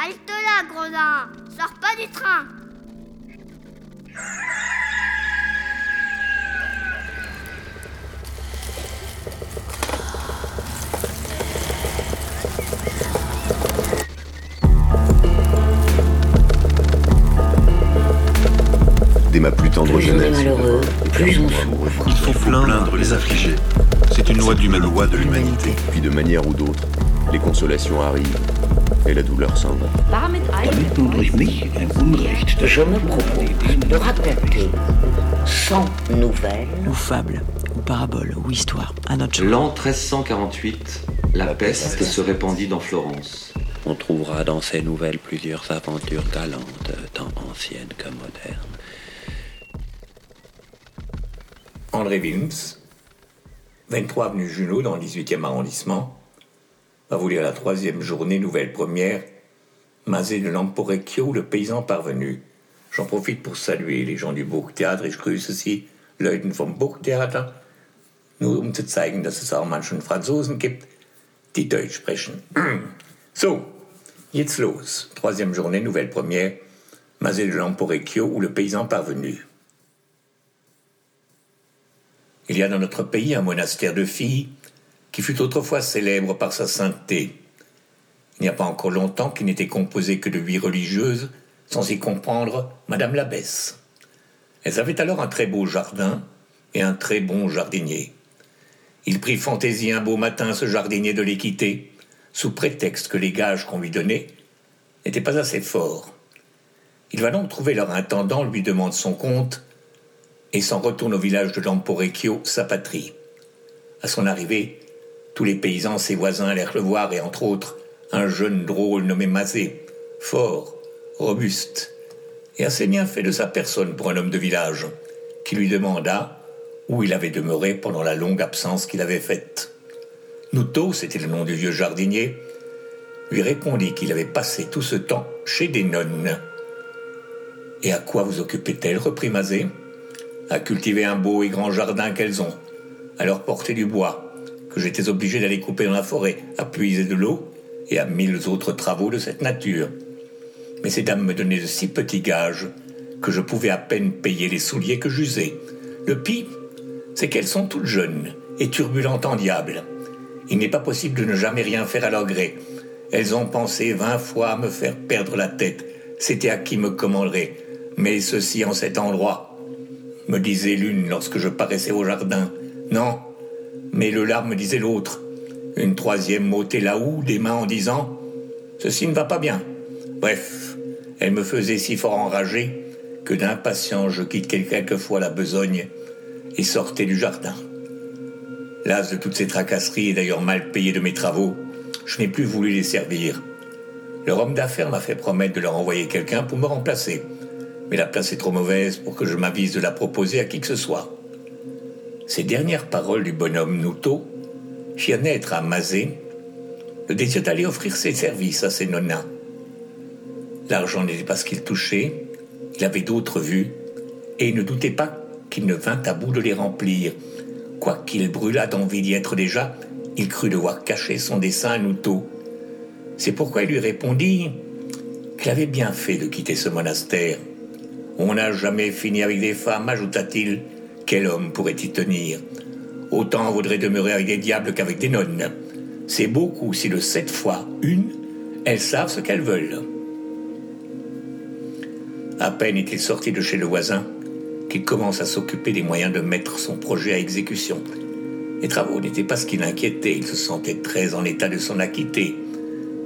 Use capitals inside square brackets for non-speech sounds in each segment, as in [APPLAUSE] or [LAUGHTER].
Halte là, gredin Sors pas du train Dès ma plus tendre Plus on est jeunesse, malheureux, plus on souffre. Il faut plaindre les affligés. C'est une loi loi de l'humanité. Puis de manière ou d'autre, les consolations arrivent et la douleur s'en va. damit du durch mich ein Unrecht Je me propose de raconter 100 nouvelles ou fable, ou parabole, ou histoire, à notre. L'an 1348, la peste se répandit dans Florence. On trouvera dans ces nouvelles plusieurs aventures galantes, tant anciennes que modernes. André Wilms, 23 avenue Junot dans le 18e arrondissement, va vous lire la troisième journée, nouvelle première, Mazé de Lamporecchio, le paysan parvenu. J'en profite pour saluer les gens du Burgtheater. Ich grüße Sie, Leuten vom Burgtheater, nur um zu zeigen, dass es auch manchen Franzosen gibt, die Deutsch sprechen. [CLEARS THROAT] So, jetzt los. Troisième journée, nouvelle première, Mazé de Lamporecchio ou le paysan parvenu. Il y a dans notre pays un monastère de filles qui fut autrefois célèbre par sa sainteté. Il n'y a pas encore longtemps qu'il n'était composé que de huit religieuses, sans y comprendre Madame l'abbesse. Elles avaient alors un très beau jardin et un très bon jardinier. Il prit fantaisie un beau matin ce jardinier de les quitter, sous prétexte que les gages qu'on lui donnait n'étaient pas assez forts. Il va donc trouver leur intendant, lui demande son compte, et s'en retourne au village de Lamporecchio, sa patrie. À son arrivée, tous les paysans, ses voisins, allèrent le voir, et entre autres, un jeune drôle nommé Mazé, fort, robuste, et assez bien fait de sa personne pour un homme de village, qui lui demanda où il avait demeuré pendant la longue absence qu'il avait faite. Nouto, c'était le nom du vieux jardinier, lui répondit qu'il avait passé tout ce temps chez des nonnes. Et à quoi vous occupait-elle reprit Mazé. À cultiver un beau et grand jardin qu'elles ont, à leur porter du bois, j'étais obligé d'aller couper dans la forêt, à puiser de l'eau et à mille autres travaux de cette nature. Mais ces dames me donnaient de si petits gages que je pouvais à peine payer les souliers que j'usais. Le pire, c'est qu'elles sont toutes jeunes et turbulentes en diable. Il n'est pas possible de ne jamais rien faire à leur gré. Elles ont pensé vingt fois à me faire perdre la tête. C'était à qui me commanderait. Mais ceci en cet endroit, me disait l'une lorsque je paraissais au jardin. Non, mais le larme disait l'autre. Une troisième m'ôtait la houe des mains en disant Ceci ne va pas bien. Bref, elle me faisait si fort enragé que d'impatience je quittais quelquefois la besogne et sortais du jardin. Las de toutes ces tracasseries et d'ailleurs mal payé de mes travaux, je n'ai plus voulu les servir. Leur homme d'affaires m'a fait promettre de leur envoyer quelqu'un pour me remplacer mais la place est trop mauvaise pour que je m'avise de la proposer à qui que ce soit. Ces dernières paroles du bonhomme Nouto firent naître à Mazé le désir d'aller offrir ses services à ses nonnas. L'argent n'était pas ce qu'il touchait, il avait d'autres vues, et il ne doutait pas qu'il ne vînt à bout de les remplir. Quoiqu'il brûlât d'envie d'y être déjà, il crut devoir cacher son dessein à Nouto. C'est pourquoi il lui répondit qu'il avait bien fait de quitter ce monastère. On n'a jamais fini avec des femmes, ajouta-t-il. Quel homme pourrait y tenir? Autant vaudrait demeurer avec des diables qu'avec des nonnes. C'est beaucoup si de sept fois une, elles savent ce qu'elles veulent. À peine est-il sorti de chez le voisin qu'il commence à s'occuper des moyens de mettre son projet à exécution. Les travaux n'étaient pas ce qui l'inquiétait, il se sentait très en état de s'en acquitter.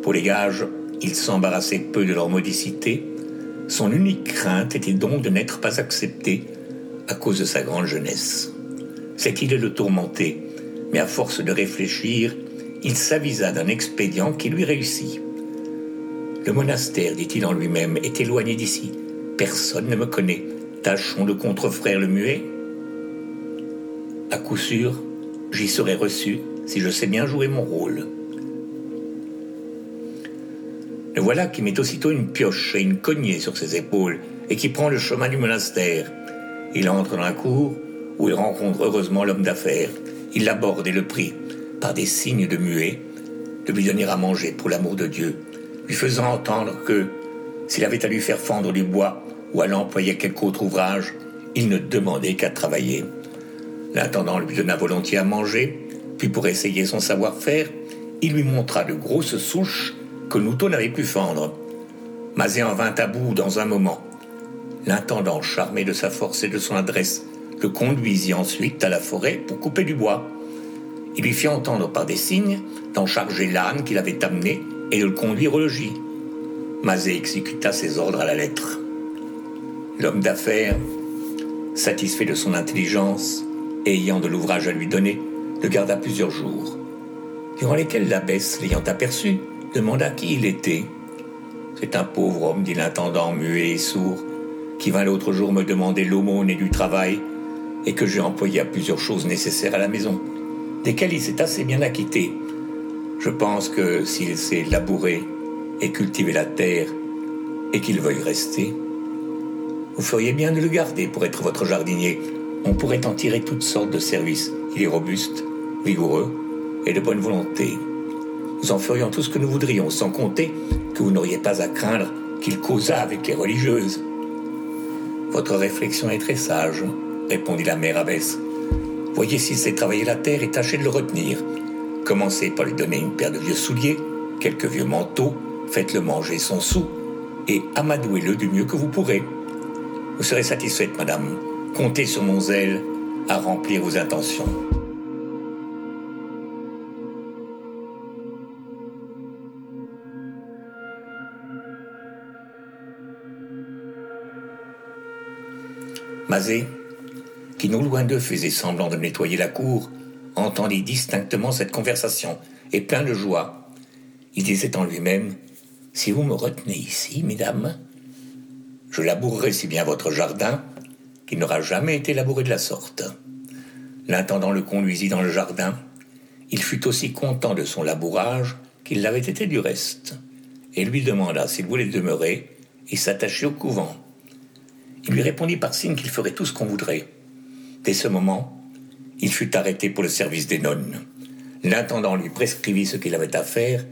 Pour les gages, il s'embarrassait peu de leur modicité, son unique crainte était donc de n'être pas accepté à cause de sa grande jeunesse. Cette idée le tourmentait, mais à force de réfléchir, il s'avisa d'un expédient qui lui réussit. Le monastère, dit-il en lui-même, est éloigné d'ici. Personne ne me connaît. Tâchons de contrefrère le muet. À coup sûr, j'y serai reçu si je sais bien jouer mon rôle. Le voilà qui met aussitôt une pioche et une cognée sur ses épaules et qui prend le chemin du monastère. Il entre dans la cour où il rencontre heureusement l'homme d'affaires. Il l'aborde et le prie, par des signes de muet, de lui donner à manger pour l'amour de Dieu. lui faisant entendre que, s'il avait à lui faire fendre du bois ou à l'employer quelque autre ouvrage, il ne demandait qu'à travailler. L'intendant lui donna volontiers à manger, puis pour essayer son savoir-faire, il lui montra de grosses souches que Nouto n'avait pu fendre. Mazé en vint à bout dans un moment. L'intendant, charmé de sa force et de son adresse, le conduisit ensuite à la forêt pour couper du bois. Il lui fit entendre par des signes d'en charger l'âne qu'il avait amené et de le conduire au logis. Mazé exécuta ses ordres à la lettre. L'homme d'affaires, satisfait de son intelligence et ayant de l'ouvrage à lui donner, le garda plusieurs jours, durant lesquels l'abbesse, l'ayant aperçu, demanda qui il était. C'est un pauvre homme, dit l'intendant, muet et sourd, qui vint l'autre jour me demander l'aumône et du travail, et que j'ai employé à plusieurs choses nécessaires à la maison, desquelles il s'est assez bien acquitté. Je pense que s'il sait labourer et cultiver la terre, et qu'il veuille rester, vous feriez bien de le garder pour être votre jardinier. On pourrait en tirer toutes sortes de services. Il est robuste, vigoureux et de bonne volonté. Nous en ferions tout ce que nous voudrions, sans compter que vous n'auriez pas à craindre qu'il causât avec les religieuses. Votre réflexion est très sage, répondit la mère abbesse. Voyez s'il sait travailler la terre et tâchez de le retenir. Commencez par lui donner une paire de vieux souliers, quelques vieux manteaux, faites-le manger son sou, et amadouez-le du mieux que vous pourrez. Vous serez satisfaite, madame. Comptez sur mon zèle à remplir vos intentions. Mazé, qui non loin d'eux faisait semblant de nettoyer la cour, entendit distinctement cette conversation, et plein de joie. Il disait en lui-même Si vous me retenez ici, mesdames, je labourerai si bien votre jardin qu'il n'aura jamais été labouré de la sorte. L'intendant le conduisit dans le jardin. Il fut aussi content de son labourage qu'il l'avait été du reste, et lui demanda s'il voulait demeurer et s'attacher au couvent. Il lui répondit par signe qu'il ferait tout ce qu'on voudrait. Dès ce moment, il fut arrêté pour le service des nonnes. L'intendant lui prescrivit ce qu'il avait à faire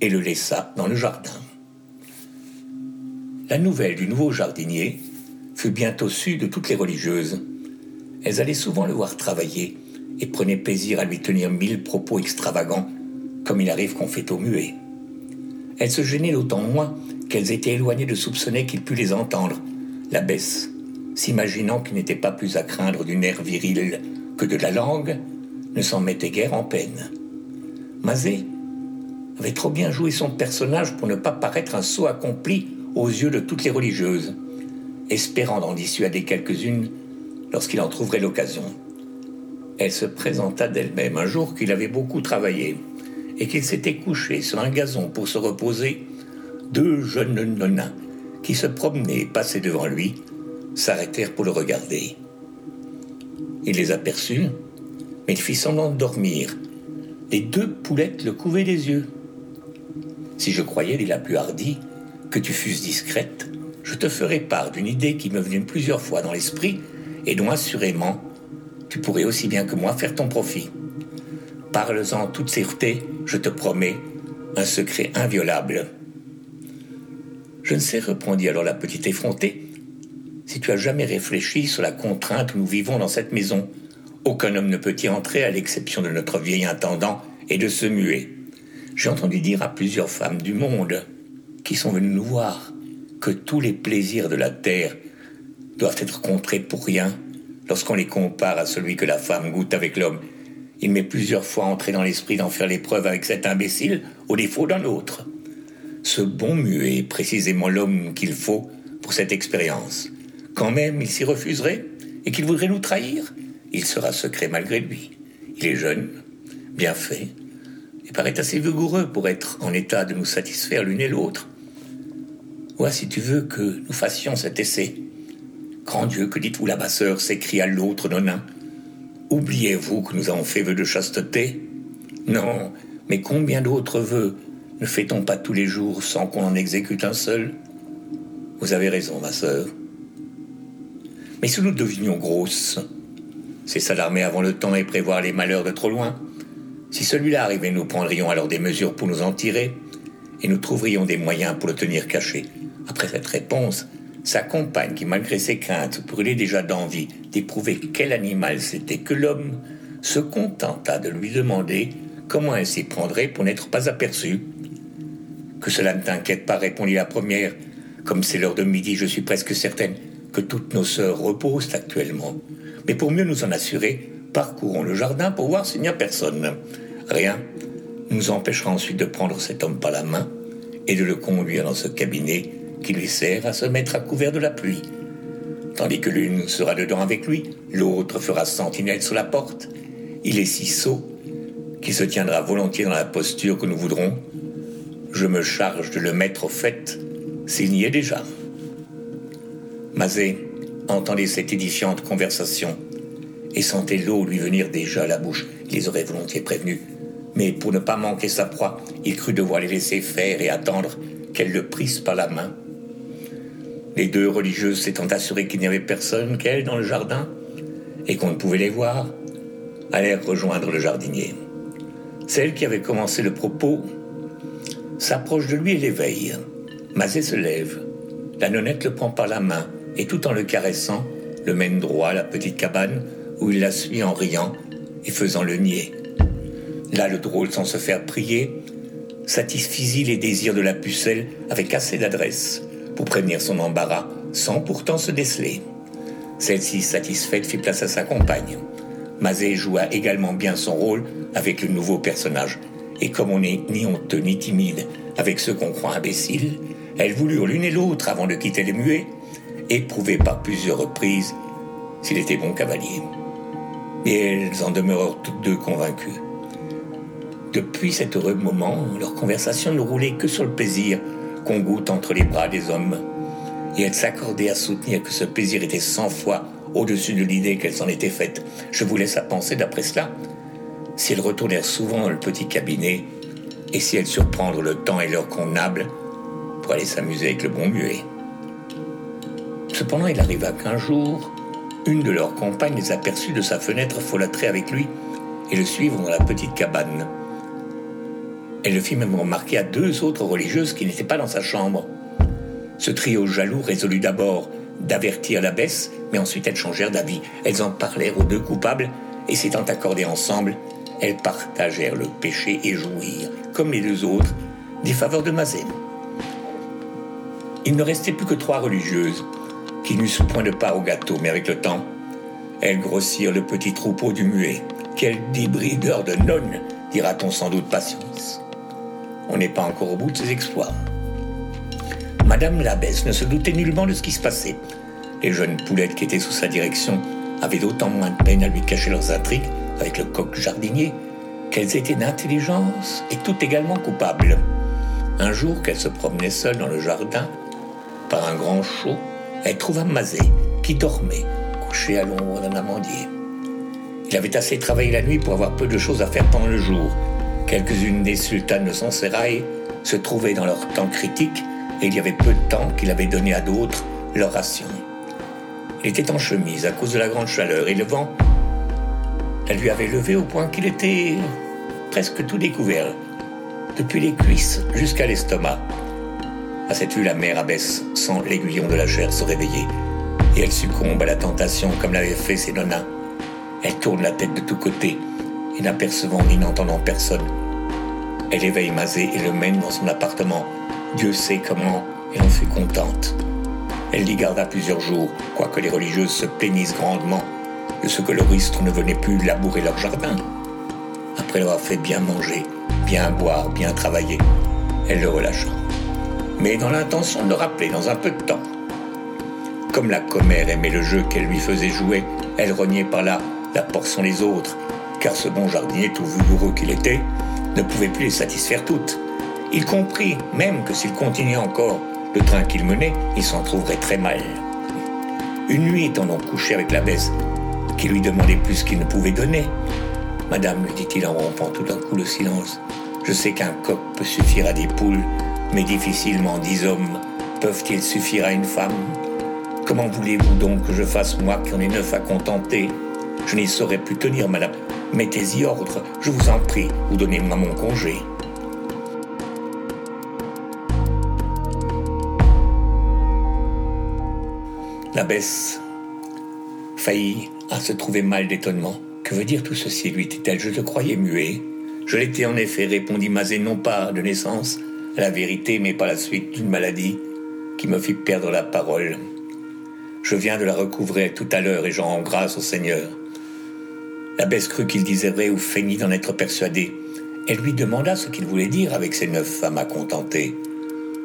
et le laissa dans le jardin. La nouvelle du nouveau jardinier fut bientôt su de toutes les religieuses. Elles allaient souvent le voir travailler et prenaient plaisir à lui tenir mille propos extravagants, comme il arrive qu'on fait au muet. Elles se gênaient d'autant moins qu'elles étaient éloignées de soupçonner qu'il pût les entendre, L'abbesse, s'imaginant qu'il n'était pas plus à craindre du nerf viril que de la langue, ne s'en mettait guère en peine. Mazé avait trop bien joué son personnage pour ne pas paraître un sot accompli aux yeux de toutes les religieuses, espérant d'en dissuader quelques-unes lorsqu'il en trouverait l'occasion. Elle se présenta d'elle-même un jour qu'il avait beaucoup travaillé et qu'il s'était couché sur un gazon pour se reposer. Deux jeunes nonins qui se promenaient et passaient devant lui, s'arrêtèrent pour le regarder. Il les aperçut, mais il fit semblant de dormir. Les deux poulettes le couvaient des yeux. Si je croyais, dit la plus hardie, que tu fusses discrète, je te ferai part d'une idée qui me venait plusieurs fois dans l'esprit et dont assurément tu pourrais aussi bien que moi faire ton profit. Parle-en toute sûreté, je te promets, un secret inviolable. Je ne sais, répondit alors la petite effrontée, si tu as jamais réfléchi sur la contrainte où nous vivons dans cette maison. Aucun homme ne peut y entrer à l'exception de notre vieil intendant et de ce muet. J'ai entendu dire à plusieurs femmes du monde qui sont venues nous voir que tous les plaisirs de la terre doivent être contrés pour rien lorsqu'on les compare à celui que la femme goûte avec l'homme. Il m'est plusieurs fois entré dans l'esprit d'en faire l'épreuve avec cet imbécile au défaut d'un autre. Ce bon muet est précisément l'homme qu'il faut pour cette expérience. Quand même il s'y refuserait et qu'il voudrait nous trahir, il sera secret malgré lui. Il est jeune, bien fait, et paraît assez vigoureux pour être en état de nous satisfaire l'une et l'autre. Vois si tu veux que nous fassions cet essai. Grand Dieu, que dites-vous là-bas, sœur s'écria l'autre nonin. Oubliez-vous que nous avons fait vœu de chasteté? Non, mais combien d'autres vœux ne fait-on pas tous les jours sans qu'on en exécute un seul? Vous avez raison, ma sœur. Mais si nous devenions grosses, c'est s'alarmer avant le temps et prévoir les malheurs de trop loin. Si celui-là arrivait, nous prendrions alors des mesures pour nous en tirer, et nous trouverions des moyens pour le tenir caché. Après cette réponse, sa compagne, qui malgré ses craintes brûlait déjà d'envie d'éprouver quel animal c'était que l'homme, se contenta de lui demander comment elle s'y prendrait pour n'être pas aperçue. Que cela ne t'inquiète pas, répondit la première. Comme c'est l'heure de midi, je suis presque certaine que toutes nos sœurs reposent actuellement. Mais pour mieux nous en assurer, parcourons le jardin pour voir s'il n'y a personne. Rien nous empêchera ensuite de prendre cet homme par la main et de le conduire dans ce cabinet qui lui sert à se mettre à couvert de la pluie. Tandis que l'une sera dedans avec lui, l'autre fera sentinelle sur la porte. Il est si sot qu'il se tiendra volontiers dans la posture que nous voudrons. Je me charge de le mettre au fait s'il n'y est déjà. Mazet entendait cette édifiante conversation et sentait l'eau lui venir déjà à la bouche. Il les aurait volontiers prévenus. Mais pour ne pas manquer sa proie, il crut devoir les laisser faire et attendre qu'elles le prissent par la main. Les deux religieuses s'étant assurées qu'il n'y avait personne qu'elles dans le jardin et qu'on ne pouvait les voir, allèrent rejoindre le jardinier. Celle qui avait commencé le propos s'approche de lui et l'éveille. Mazet se lève. La nonnette le prend par la main et tout en le caressant, le mène droit à la petite cabane où il la suit en riant et faisant le nier. Là, le drôle, sans se faire prier, satisfisit les désirs de la pucelle avec assez d'adresse pour prévenir son embarras, sans pourtant se déceler. Celle-ci, satisfaite, fit place à sa compagne. Mazet joua également bien son rôle avec le nouveau personnage, et comme on n'est ni honteux ni timide avec ceux qu'on croit imbéciles, elles voulurent l'une et l'autre, avant de quitter les muets, éprouver par plusieurs reprises s'il était bon cavalier. Et elles en demeurèrent toutes deux convaincues. Depuis cet heureux moment, leur conversation ne roulait que sur le plaisir qu'on goûte entre les bras des hommes. Et elles s'accordaient à soutenir que ce plaisir était cent fois au-dessus de l'idée qu'elles s'en étaient faites. Je vous laisse à penser d'après cela. Si elles retournèrent souvent dans le petit cabinet, et si elles surprendre le temps et l'heure convenable pour aller s'amuser avec le bon muet. Cependant, il arriva qu'un jour, une de leurs compagnes les aperçut de sa fenêtre folâtrer avec lui et le suivre dans la petite cabane. Elle le fit même remarquer à deux autres religieuses qui n'étaient pas dans sa chambre. Ce trio jaloux résolut d'abord d'avertir l'abbesse, mais ensuite elles changèrent d'avis. Elles en parlèrent aux deux coupables, et s'étant accordées ensemble, elles partagèrent le péché et jouirent, comme les deux autres, des faveurs de Mazet. Il ne restait plus que trois religieuses, qui n'eussent point de part au gâteau, mais avec le temps, elles grossirent le petit troupeau du muet. Quel débrideur de nonnes, dira-t-on sans doute patience. On n'est pas encore au bout de ses exploits. Madame l'abbesse ne se doutait nullement de ce qui se passait. Les jeunes poulettes qui étaient sous sa direction avaient d'autant moins de peine à lui cacher leurs intrigues avec le coq jardinier qu'elles étaient d'intelligence et toutes également coupables. Un jour qu'elle se promenait seule dans le jardin, par un grand chaud, elle trouva Mazet qui dormait, couché à l'ombre d'un amandier. Il avait assez travaillé la nuit pour avoir peu de choses à faire pendant le jour. Quelques-unes des sultanes de son sérail se trouvaient dans leur temps critique et il y avait peu de temps qu'il avait donné à d'autres leur ration. Il était en chemise à cause de la grande chaleur et le vent elle lui avait levé au point qu'il était presque tout découvert, depuis les cuisses jusqu'à l'estomac. À cette vue, la mère abaisse sans l'aiguillon de la chair se réveiller, et elle succombe à la tentation comme l'avaient fait ses nonas. Elle tourne la tête de tous côtés, et n'apercevant ni n'entendant personne, elle éveille Mazet et le mène dans son appartement. Dieu sait comment, et en fut contente. Elle l'y garda plusieurs jours, quoique les religieuses se plaignissent grandement ce que le ristre ne venait plus labourer leur jardin. Après l'avoir fait bien manger, bien boire, bien travailler, elle le relâcha. Mais dans l'intention de le rappeler dans un peu de temps. Comme la commère aimait le jeu qu'elle lui faisait jouer, elle reniait par là la portion des autres, car ce bon jardinier, tout vigoureux qu'il était, ne pouvait plus les satisfaire toutes. Il comprit même que s'il continuait encore le train qu'il menait, il s'en trouverait très mal. Une nuit étant donc couché avec la baisse qui lui demandait plus qu'il ne pouvait donner. Madame, lui dit-il en rompant tout d'un coup le silence, je sais qu'un coq peut suffire à des poules, mais difficilement dix hommes peuvent-ils suffire à une femme? Comment voulez-vous donc que je fasse moi qui en ai neuf à contenter? Je n'y saurais plus tenir, madame. Mettez-y ordre, je vous en prie, ou donnez-moi mon congé. La baisse faillit à se trouver mal d'étonnement. Que veut dire tout ceci lui dit-elle. Je te croyais muet. Je l'étais en effet, répondit Mazet, non pas de naissance à la vérité, mais par la suite d'une maladie qui me fit perdre la parole. Je viens de la recouvrer tout à l'heure et j'en rends grâce au Seigneur. L'abbesse crut qu'il disait vrai ou feignit d'en être persuadé. Elle lui demanda ce qu'il voulait dire avec ces neuf femmes à contenter.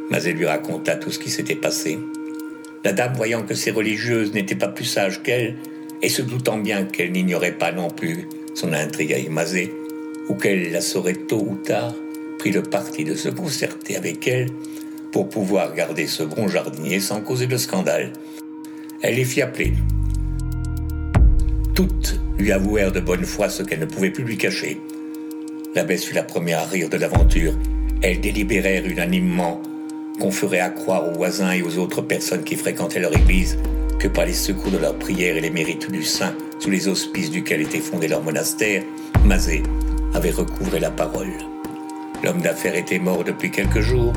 Mazet lui raconta tout ce qui s'était passé. La dame, voyant que ces religieuses n'étaient pas plus sages qu'elle, et se doutant bien qu'elle n'ignorait pas non plus son intrigue avec Mazet, ou qu'elle la saurait tôt ou tard, prit le parti de se concerter avec elle pour pouvoir garder ce bon jardinier sans causer de scandale. Elle les fit appeler. Toutes lui avouèrent de bonne foi ce qu'elle ne pouvait plus lui cacher. L'abbesse fut la première à rire de l'aventure. Elles délibérèrent unanimement qu'on ferait à croire aux voisins et aux autres personnes qui fréquentaient leur église que par les secours de leurs prières et les mérites du saint, sous les auspices duquel était fondé leur monastère, Mazet avait recouvré la parole. L'homme d'affaires était mort depuis quelques jours.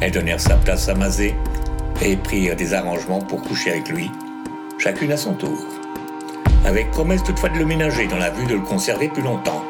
Elles donnèrent sa place à Mazet et prirent des arrangements pour coucher avec lui, chacune à son tour, avec promesse toutefois de le ménager dans la vue de le conserver plus longtemps.